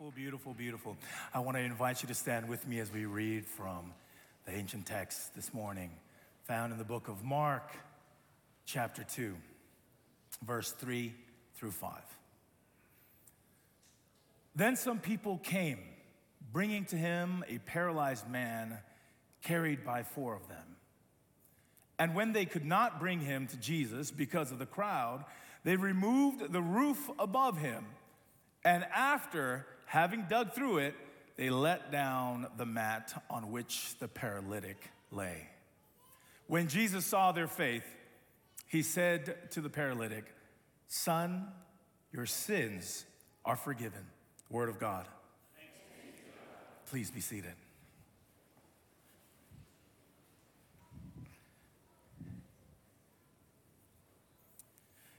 Beautiful, beautiful, beautiful. I want to invite you to stand with me as we read from the ancient text this morning, found in the book of Mark, chapter 2, verse 3 through 5. Then some people came, bringing to him a paralyzed man carried by four of them. And when they could not bring him to Jesus because of the crowd, they removed the roof above him. And after having dug through it, they let down the mat on which the paralytic lay. When Jesus saw their faith, he said to the paralytic, Son, your sins are forgiven. Word of God. Please be seated.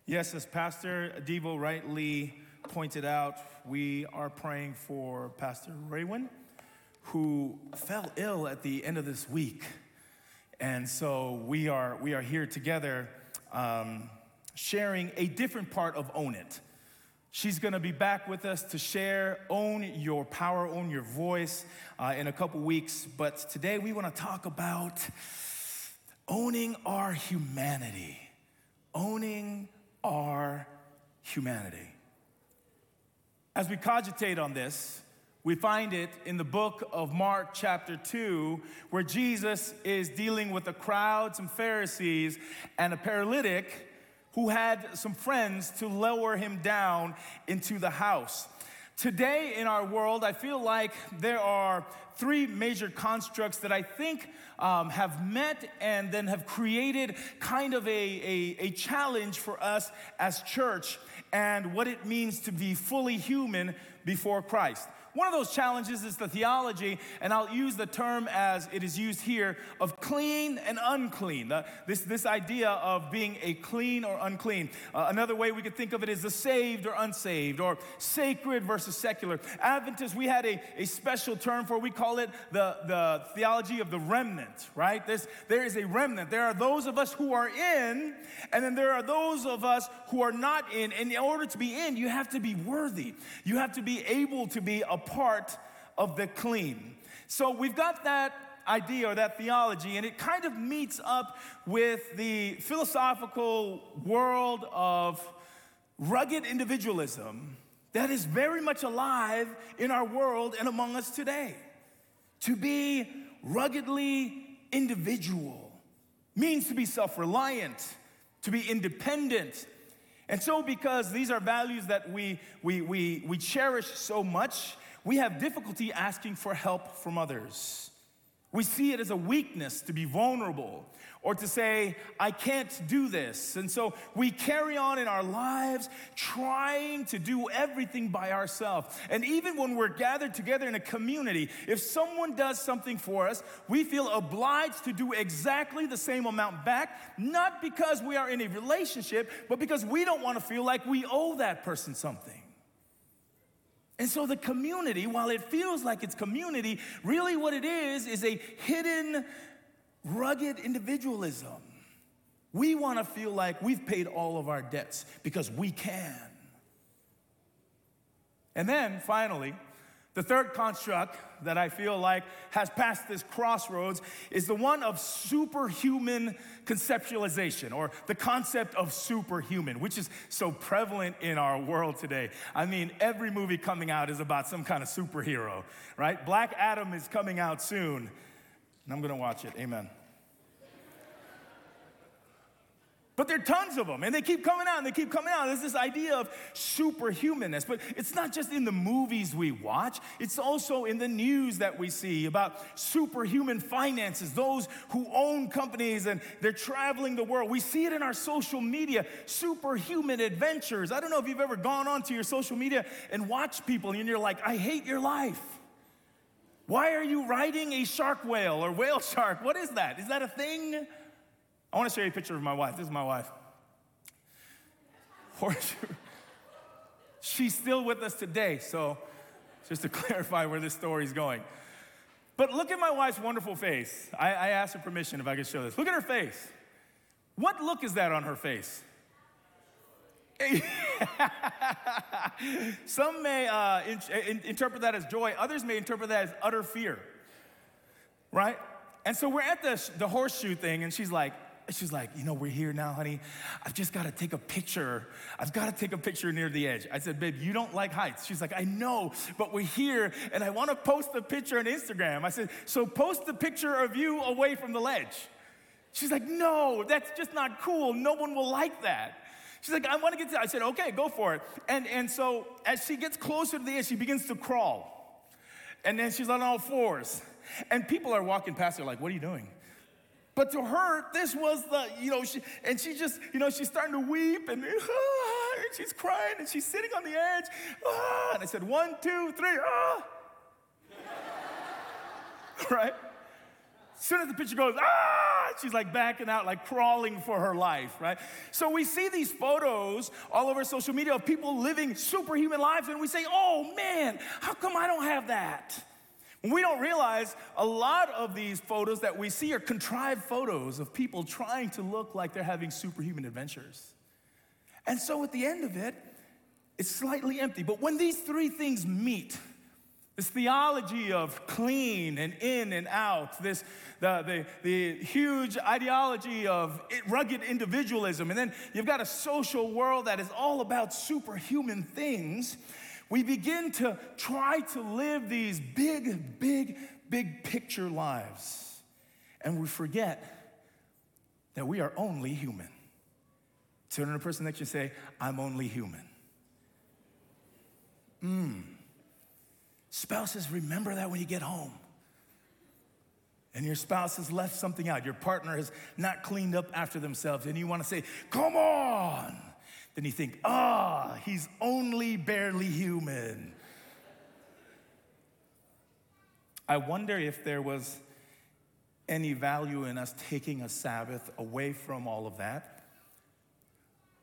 Yes, as Pastor Devo rightly pointed out, we are praying for Pastor Raywin, who fell ill at the end of this week. And so we are, we are here together um, sharing a different part of Own It. She's gonna be back with us to share Own Your Power, Own Your Voice uh, in a couple weeks. But today we wanna talk about owning our humanity. Owning our humanity. As we cogitate on this, we find it in the book of Mark, chapter 2, where Jesus is dealing with a crowd, some Pharisees, and a paralytic who had some friends to lower him down into the house. Today in our world, I feel like there are three major constructs that I think um, have met and then have created kind of a, a, a challenge for us as church and what it means to be fully human before Christ. One of those challenges is the theology, and I'll use the term as it is used here of clean and unclean. Uh, this, this idea of being a clean or unclean. Uh, another way we could think of it is the saved or unsaved, or sacred versus secular. Adventists, we had a, a special term for, we call it the, the theology of the remnant, right? This, there is a remnant. There are those of us who are in, and then there are those of us who are not in. And in order to be in, you have to be worthy. You have to be able to be a part of the clean. So we've got that idea or that theology, and it kind of meets up with the philosophical world of rugged individualism that is very much alive in our world and among us today. To be ruggedly individual means to be self reliant, to be independent. And so, because these are values that we, we, we, we cherish so much, we have difficulty asking for help from others. We see it as a weakness to be vulnerable or to say, I can't do this. And so we carry on in our lives trying to do everything by ourselves. And even when we're gathered together in a community, if someone does something for us, we feel obliged to do exactly the same amount back, not because we are in a relationship, but because we don't want to feel like we owe that person something. And so the community, while it feels like it's community, really what it is is a hidden, rugged individualism. We want to feel like we've paid all of our debts because we can. And then finally, the third construct that I feel like has passed this crossroads is the one of superhuman conceptualization or the concept of superhuman, which is so prevalent in our world today. I mean, every movie coming out is about some kind of superhero, right? Black Adam is coming out soon, and I'm gonna watch it. Amen. But there are tons of them, and they keep coming out and they keep coming out. There's this idea of superhumanness, but it's not just in the movies we watch, it's also in the news that we see about superhuman finances, those who own companies and they're traveling the world. We see it in our social media, superhuman adventures. I don't know if you've ever gone onto your social media and watched people and you're like, I hate your life. Why are you riding a shark whale or whale shark? What is that? Is that a thing? I want to show you a picture of my wife. This is my wife. She's still with us today, so just to clarify where this story is going. But look at my wife's wonderful face. I, I asked her permission if I could show this. Look at her face. What look is that on her face? Some may uh, in, in, interpret that as joy, others may interpret that as utter fear, right? And so we're at the, the horseshoe thing, and she's like, she's like, you know, we're here now, honey. I've just got to take a picture. I've got to take a picture near the edge. I said, babe, you don't like heights. She's like, I know, but we're here, and I want to post a picture on Instagram. I said, so post the picture of you away from the ledge. She's like, no, that's just not cool. No one will like that. She's like, I want to get to that. I said, okay, go for it. And, and so as she gets closer to the edge, she begins to crawl. And then she's on all fours. And people are walking past her like, what are you doing? But to her, this was the, you know, she, and she just, you know, she's starting to weep and, and she's crying and she's sitting on the edge. Ah, and I said, one, two, three, ah. right? As soon as the picture goes, ah, she's like backing out, like crawling for her life, right? So we see these photos all over social media of people living superhuman lives, and we say, oh man, how come I don't have that? We don't realize a lot of these photos that we see are contrived photos of people trying to look like they're having superhuman adventures. And so at the end of it, it's slightly empty. But when these three things meet, this theology of clean and in and out, this the, the, the huge ideology of rugged individualism, and then you've got a social world that is all about superhuman things we begin to try to live these big, big, big picture lives. And we forget that we are only human. Turn to the person next to you say, I'm only human. Mm. Spouses, remember that when you get home. And your spouse has left something out. Your partner has not cleaned up after themselves. And you want to say, Come on then you think, ah, he's only barely human. I wonder if there was any value in us taking a Sabbath away from all of that,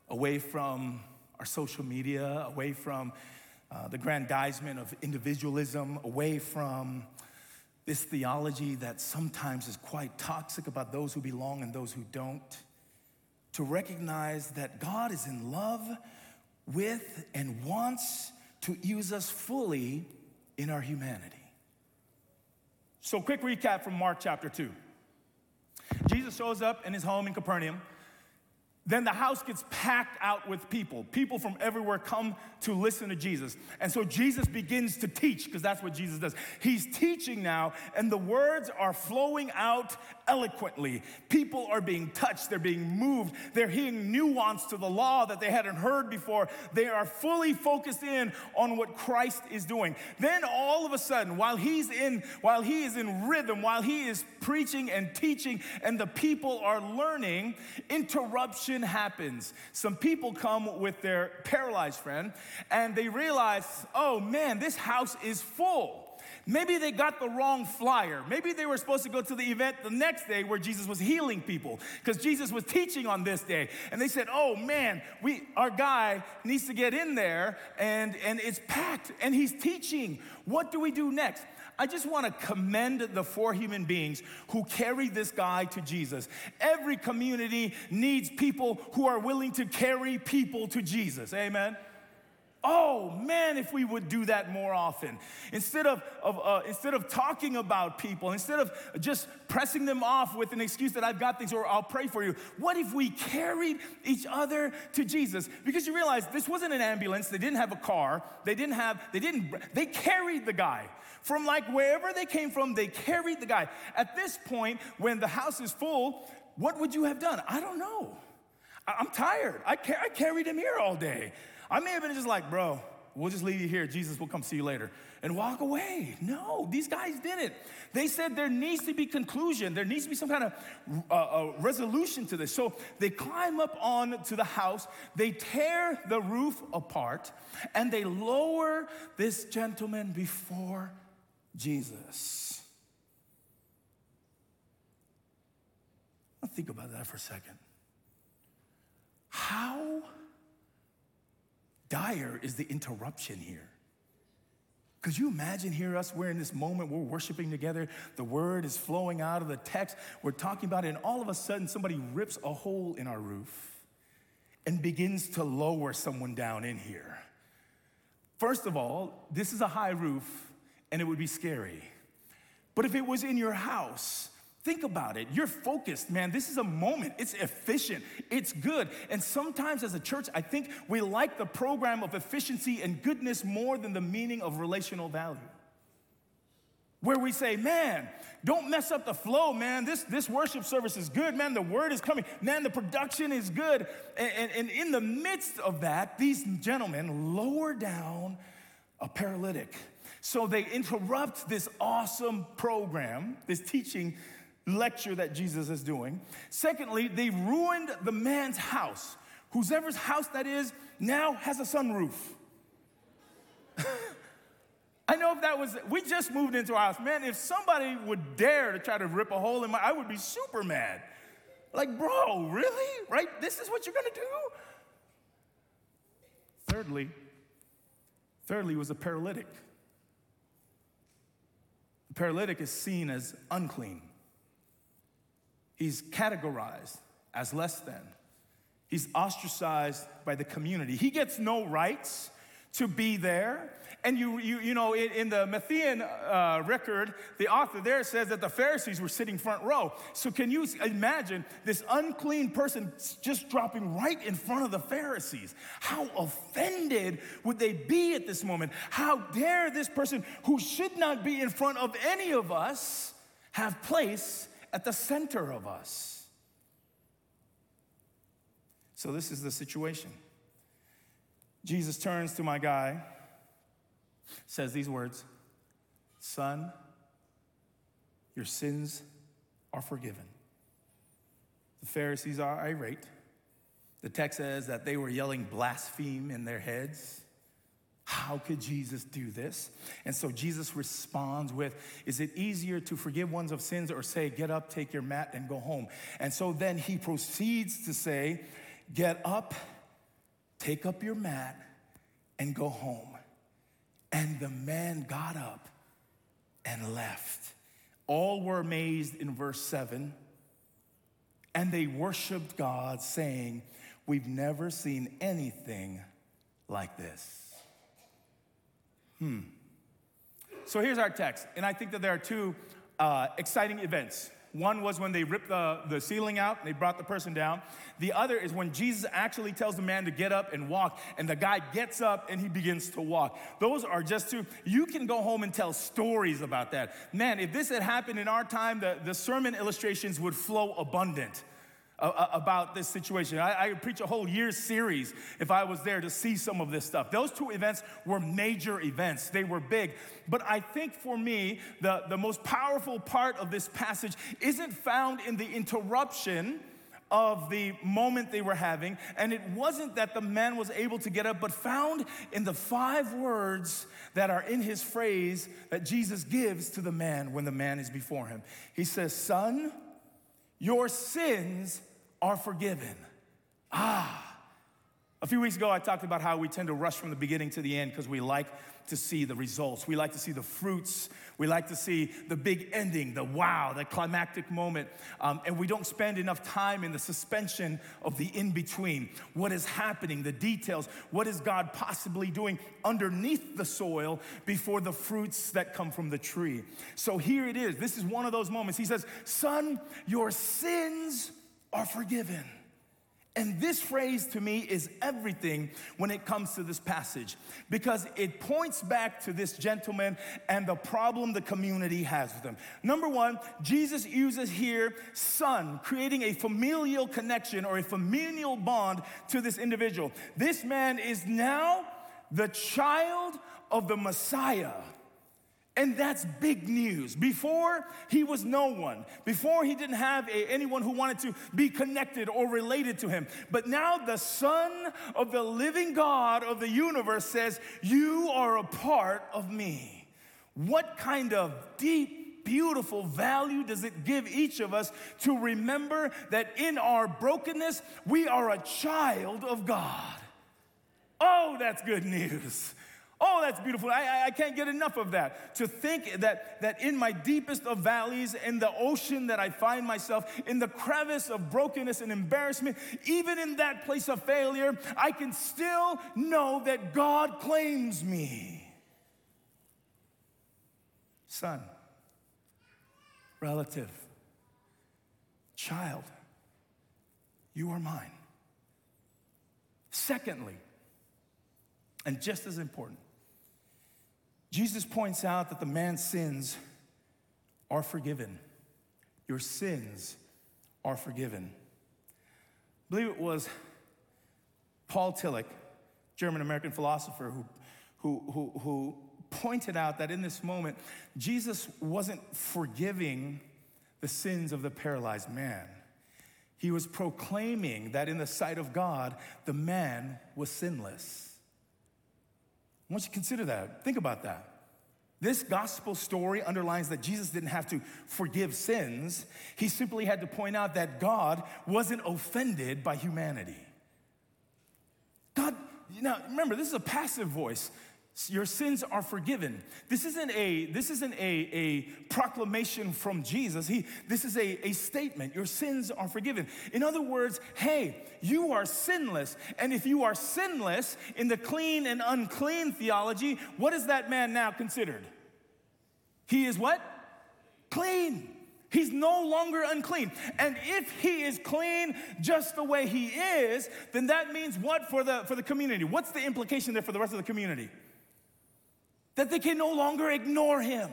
away from our social media, away from uh, the grandizement of individualism, away from this theology that sometimes is quite toxic about those who belong and those who don't to recognize that God is in love with and wants to use us fully in our humanity. So, quick recap from Mark chapter 2. Jesus shows up in his home in Capernaum. Then the house gets packed out with people. People from everywhere come to listen to Jesus. And so Jesus begins to teach, because that's what Jesus does. He's teaching now, and the words are flowing out eloquently. People are being touched, they're being moved, they're hearing nuance to the law that they hadn't heard before. They are fully focused in on what Christ is doing. Then all of a sudden, while he's in, while he is in rhythm, while he is preaching and teaching, and the people are learning, interruption happens. Some people come with their paralyzed friend, and they realize, oh man, this house is full. Maybe they got the wrong flyer. Maybe they were supposed to go to the event the next day where Jesus was healing people because Jesus was teaching on this day. And they said, "Oh man, we our guy needs to get in there and and it's packed and he's teaching. What do we do next?" I just want to commend the four human beings who carried this guy to Jesus. Every community needs people who are willing to carry people to Jesus. Amen. Oh man, if we would do that more often. Instead of, of uh, instead of talking about people, instead of just pressing them off with an excuse that I've got things or I'll pray for you, what if we carried each other to Jesus? Because you realize this wasn't an ambulance, they didn't have a car, they didn't have, they didn't, they carried the guy. From like wherever they came from, they carried the guy. At this point, when the house is full, what would you have done? I don't know. I'm tired. I, I carried him here all day. I may have been just like, bro, we'll just leave you here. Jesus will come see you later and walk away. No, these guys didn't. They said there needs to be conclusion. There needs to be some kind of uh, uh, resolution to this. So they climb up on to the house. They tear the roof apart and they lower this gentleman before Jesus. Now think about that for a second. How dire is the interruption here? Could you imagine here us? We're in this moment, we're worshiping together, the word is flowing out of the text, we're talking about it, and all of a sudden somebody rips a hole in our roof and begins to lower someone down in here. First of all, this is a high roof and it would be scary. But if it was in your house, Think about it. You're focused, man. This is a moment. It's efficient. It's good. And sometimes as a church, I think we like the program of efficiency and goodness more than the meaning of relational value. Where we say, man, don't mess up the flow, man. This, this worship service is good, man. The word is coming, man. The production is good. And, and, and in the midst of that, these gentlemen lower down a paralytic. So they interrupt this awesome program, this teaching lecture that Jesus is doing. Secondly, they ruined the man's house. Whoever's house that is now has a sunroof. I know if that was, we just moved into our house. Man, if somebody would dare to try to rip a hole in my, I would be super mad. Like, bro, really? Right? This is what you're gonna do? Thirdly, thirdly was a paralytic. The paralytic is seen as unclean. He's categorized as less than. He's ostracized by the community. He gets no rights to be there. And you, you, you know, in, in the Matthean uh, record, the author there says that the Pharisees were sitting front row. So can you imagine this unclean person just dropping right in front of the Pharisees? How offended would they be at this moment? How dare this person who should not be in front of any of us have place at the center of us. So, this is the situation. Jesus turns to my guy, says these words Son, your sins are forgiven. The Pharisees are irate. The text says that they were yelling blaspheme in their heads. How could Jesus do this? And so Jesus responds with, Is it easier to forgive ones of sins or say, Get up, take your mat, and go home? And so then he proceeds to say, Get up, take up your mat, and go home. And the man got up and left. All were amazed in verse 7, and they worshiped God, saying, We've never seen anything like this. Hmm. So here's our text, and I think that there are two uh, exciting events. One was when they ripped the, the ceiling out and they brought the person down. The other is when Jesus actually tells the man to get up and walk, and the guy gets up and he begins to walk. Those are just two. You can go home and tell stories about that. Man, if this had happened in our time, the, the sermon illustrations would flow abundant about this situation. I, I preach a whole year series if I was there to see some of this stuff. Those two events were major events, they were big. But I think for me, the, the most powerful part of this passage isn't found in the interruption of the moment they were having. And it wasn't that the man was able to get up, but found in the five words that are in his phrase that Jesus gives to the man when the man is before him. He says, Son, your sins are forgiven. Ah. A few weeks ago, I talked about how we tend to rush from the beginning to the end because we like to see the results. We like to see the fruits. We like to see the big ending, the wow, the climactic moment. Um, and we don't spend enough time in the suspension of the in between. What is happening, the details. What is God possibly doing underneath the soil before the fruits that come from the tree? So here it is. This is one of those moments. He says, Son, your sins are forgiven. And this phrase to me is everything when it comes to this passage because it points back to this gentleman and the problem the community has with him. Number one, Jesus uses here son, creating a familial connection or a familial bond to this individual. This man is now the child of the Messiah. And that's big news. Before, he was no one. Before, he didn't have a, anyone who wanted to be connected or related to him. But now, the Son of the living God of the universe says, You are a part of me. What kind of deep, beautiful value does it give each of us to remember that in our brokenness, we are a child of God? Oh, that's good news. Oh, that's beautiful. I, I, can't get enough of that. To think that, that in my deepest of valleys, in the ocean that I find myself, in the crevice of brokenness and embarrassment, even in that place of failure, I can still know that God claims me. Son, relative, child, you are mine. Secondly, and just as important, Jesus points out that the man's sins are forgiven. Your sins are forgiven. I believe it was Paul Tillich, German American philosopher, who, who, who, who pointed out that in this moment, Jesus wasn't forgiving the sins of the paralyzed man. He was proclaiming that in the sight of God, the man was sinless. I want you to consider that. Think about that. This gospel story underlines that Jesus didn't have to forgive sins. He simply had to point out that God wasn't offended by humanity. God, now remember, this is a passive voice your sins are forgiven. This isn't a, this isn't a, a proclamation from Jesus. He, this is a, a statement. Your sins are forgiven. In other words, hey, you are sinless. And if you are sinless in the clean and unclean theology, what is that man now considered? He is what? Clean. He's no longer unclean. And if he is clean just the way he is, then that means what for the, for the community? What's the implication there for the rest of the community? That they can no longer ignore him.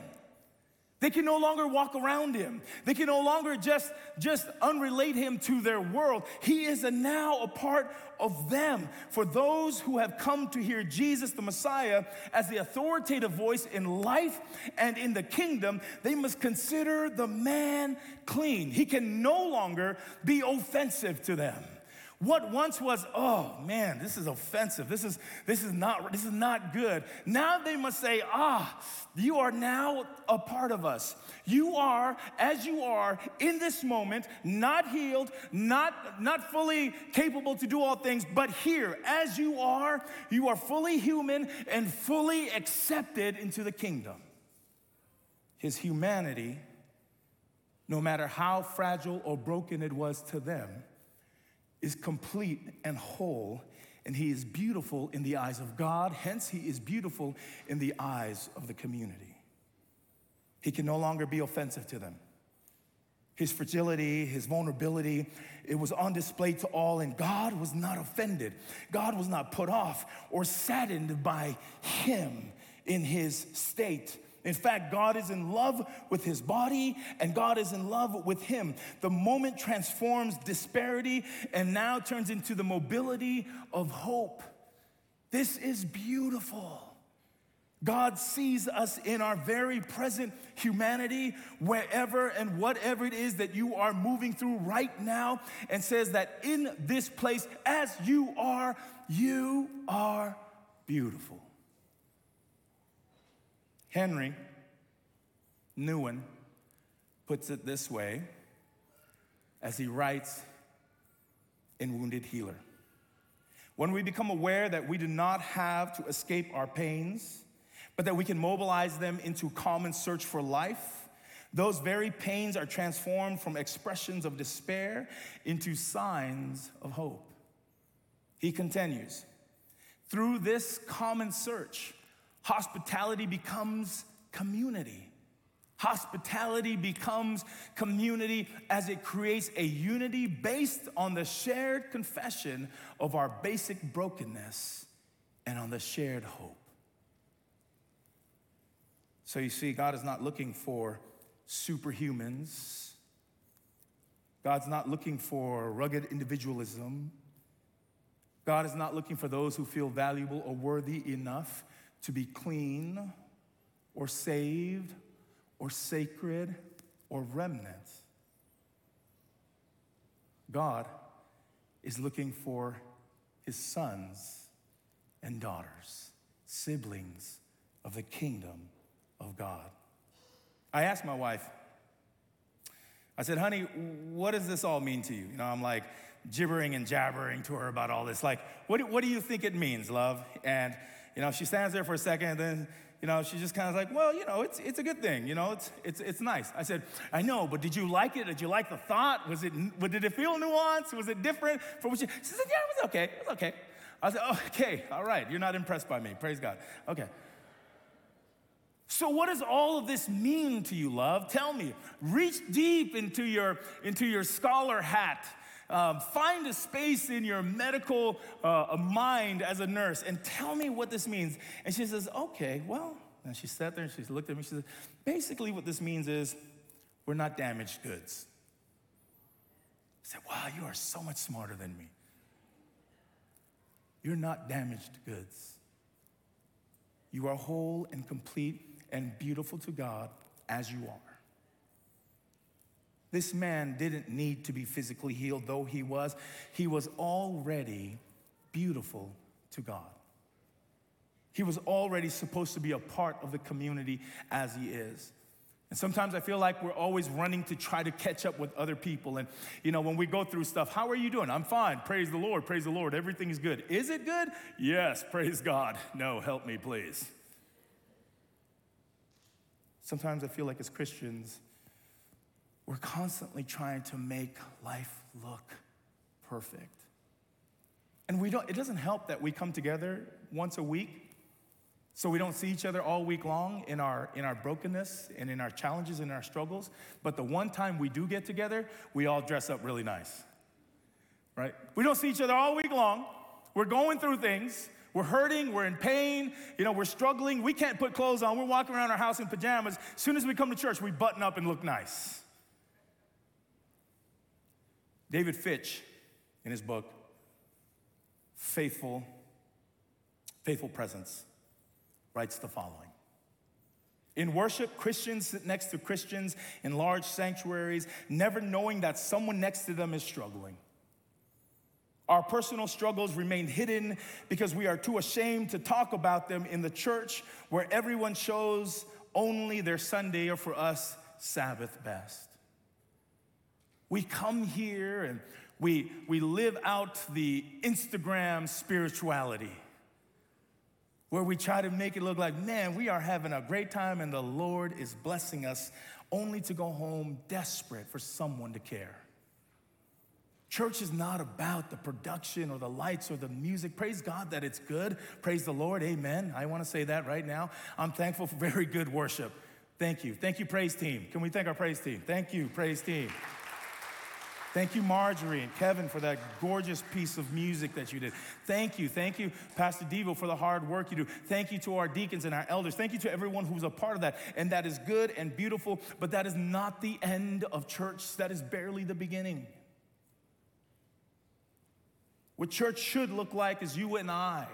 They can no longer walk around him. They can no longer just, just unrelate him to their world. He is a now a part of them. For those who have come to hear Jesus, the Messiah, as the authoritative voice in life and in the kingdom, they must consider the man clean. He can no longer be offensive to them. What once was, oh man, this is offensive. This is this is not this is not good. Now they must say, ah, you are now a part of us. You are as you are in this moment, not healed, not not fully capable to do all things, but here as you are, you are fully human and fully accepted into the kingdom. His humanity, no matter how fragile or broken it was to them, is complete and whole, and he is beautiful in the eyes of God, hence, he is beautiful in the eyes of the community. He can no longer be offensive to them. His fragility, his vulnerability, it was on display to all, and God was not offended. God was not put off or saddened by him in his state in fact, God is in love with his body and God is in love with him. The moment transforms disparity and now turns into the mobility of hope. This is beautiful. God sees us in our very present humanity, wherever and whatever it is that you are moving through right now, and says that in this place, as you are, you are beautiful. Henry Nouwen puts it this way as he writes in Wounded Healer. When we become aware that we do not have to escape our pains, but that we can mobilize them into common search for life, those very pains are transformed from expressions of despair into signs of hope. He continues, through this common search, Hospitality becomes community. Hospitality becomes community as it creates a unity based on the shared confession of our basic brokenness and on the shared hope. So you see, God is not looking for superhumans. God's not looking for rugged individualism. God is not looking for those who feel valuable or worthy enough to be clean or saved or sacred or remnant. God is looking for his sons and daughters, siblings of the kingdom of God. I asked my wife, I said, honey, what does this all mean to you? You know, I'm like gibbering and jabbering to her about all this. Like, what do, what do you think it means, love? And you know, she stands there for a second, and then, you know, she just kind of like, well, you know, it's, it's a good thing, you know, it's, it's, it's nice. I said, I know, but did you like it? Did you like the thought? Was it, did it feel nuanced? Was it different from what she said, yeah, it was okay, it was okay. I said, okay, all right, you're not impressed by me, praise God. Okay. So, what does all of this mean to you, love? Tell me. Reach deep into your, into your scholar hat. Um, find a space in your medical uh, mind as a nurse and tell me what this means. And she says, Okay, well, and she sat there and she looked at me. She said, Basically, what this means is we're not damaged goods. I said, Wow, you are so much smarter than me. You're not damaged goods. You are whole and complete and beautiful to God as you are. This man didn't need to be physically healed, though he was. He was already beautiful to God. He was already supposed to be a part of the community as he is. And sometimes I feel like we're always running to try to catch up with other people. And, you know, when we go through stuff, how are you doing? I'm fine. Praise the Lord. Praise the Lord. Everything is good. Is it good? Yes. Praise God. No, help me, please. Sometimes I feel like as Christians, we're constantly trying to make life look perfect. And we don't, it doesn't help that we come together once a week so we don't see each other all week long in our, in our brokenness and in our challenges and our struggles. But the one time we do get together, we all dress up really nice, right? We don't see each other all week long. We're going through things. We're hurting, we're in pain, you know, we're struggling. We can't put clothes on. We're walking around our house in pajamas. As soon as we come to church, we button up and look nice. David Fitch, in his book, Faithful, Faithful Presence, writes the following. In worship, Christians sit next to Christians in large sanctuaries, never knowing that someone next to them is struggling. Our personal struggles remain hidden because we are too ashamed to talk about them in the church where everyone shows only their Sunday or for us, Sabbath best. We come here and we, we live out the Instagram spirituality where we try to make it look like, man, we are having a great time and the Lord is blessing us, only to go home desperate for someone to care. Church is not about the production or the lights or the music. Praise God that it's good. Praise the Lord. Amen. I want to say that right now. I'm thankful for very good worship. Thank you. Thank you, praise team. Can we thank our praise team? Thank you, praise team. Thank you, Marjorie and Kevin, for that gorgeous piece of music that you did. Thank you. Thank you, Pastor Devo, for the hard work you do. Thank you to our deacons and our elders. Thank you to everyone who's a part of that. And that is good and beautiful, but that is not the end of church. That is barely the beginning. What church should look like is you and I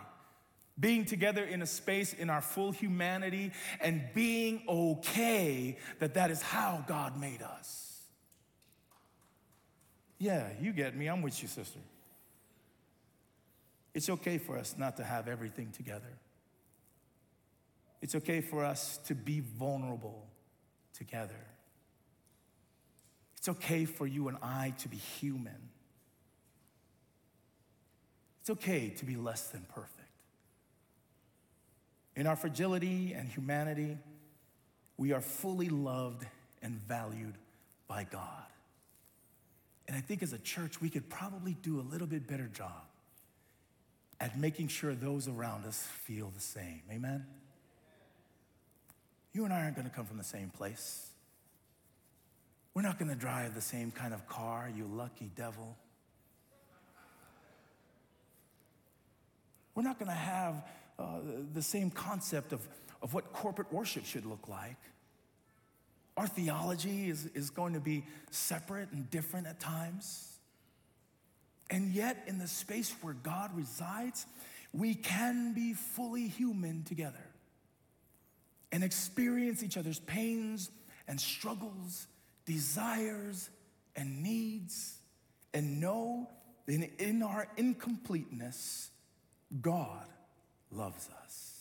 being together in a space in our full humanity and being okay that that is how God made us. Yeah, you get me. I'm with you, sister. It's okay for us not to have everything together. It's okay for us to be vulnerable together. It's okay for you and I to be human. It's okay to be less than perfect. In our fragility and humanity, we are fully loved and valued by God. And I think as a church, we could probably do a little bit better job at making sure those around us feel the same. Amen? You and I aren't going to come from the same place. We're not going to drive the same kind of car, you lucky devil. We're not going to have uh, the same concept of, of what corporate worship should look like. Our theology is, is going to be separate and different at times. And yet, in the space where God resides, we can be fully human together and experience each other's pains and struggles, desires and needs, and know that in our incompleteness, God loves us.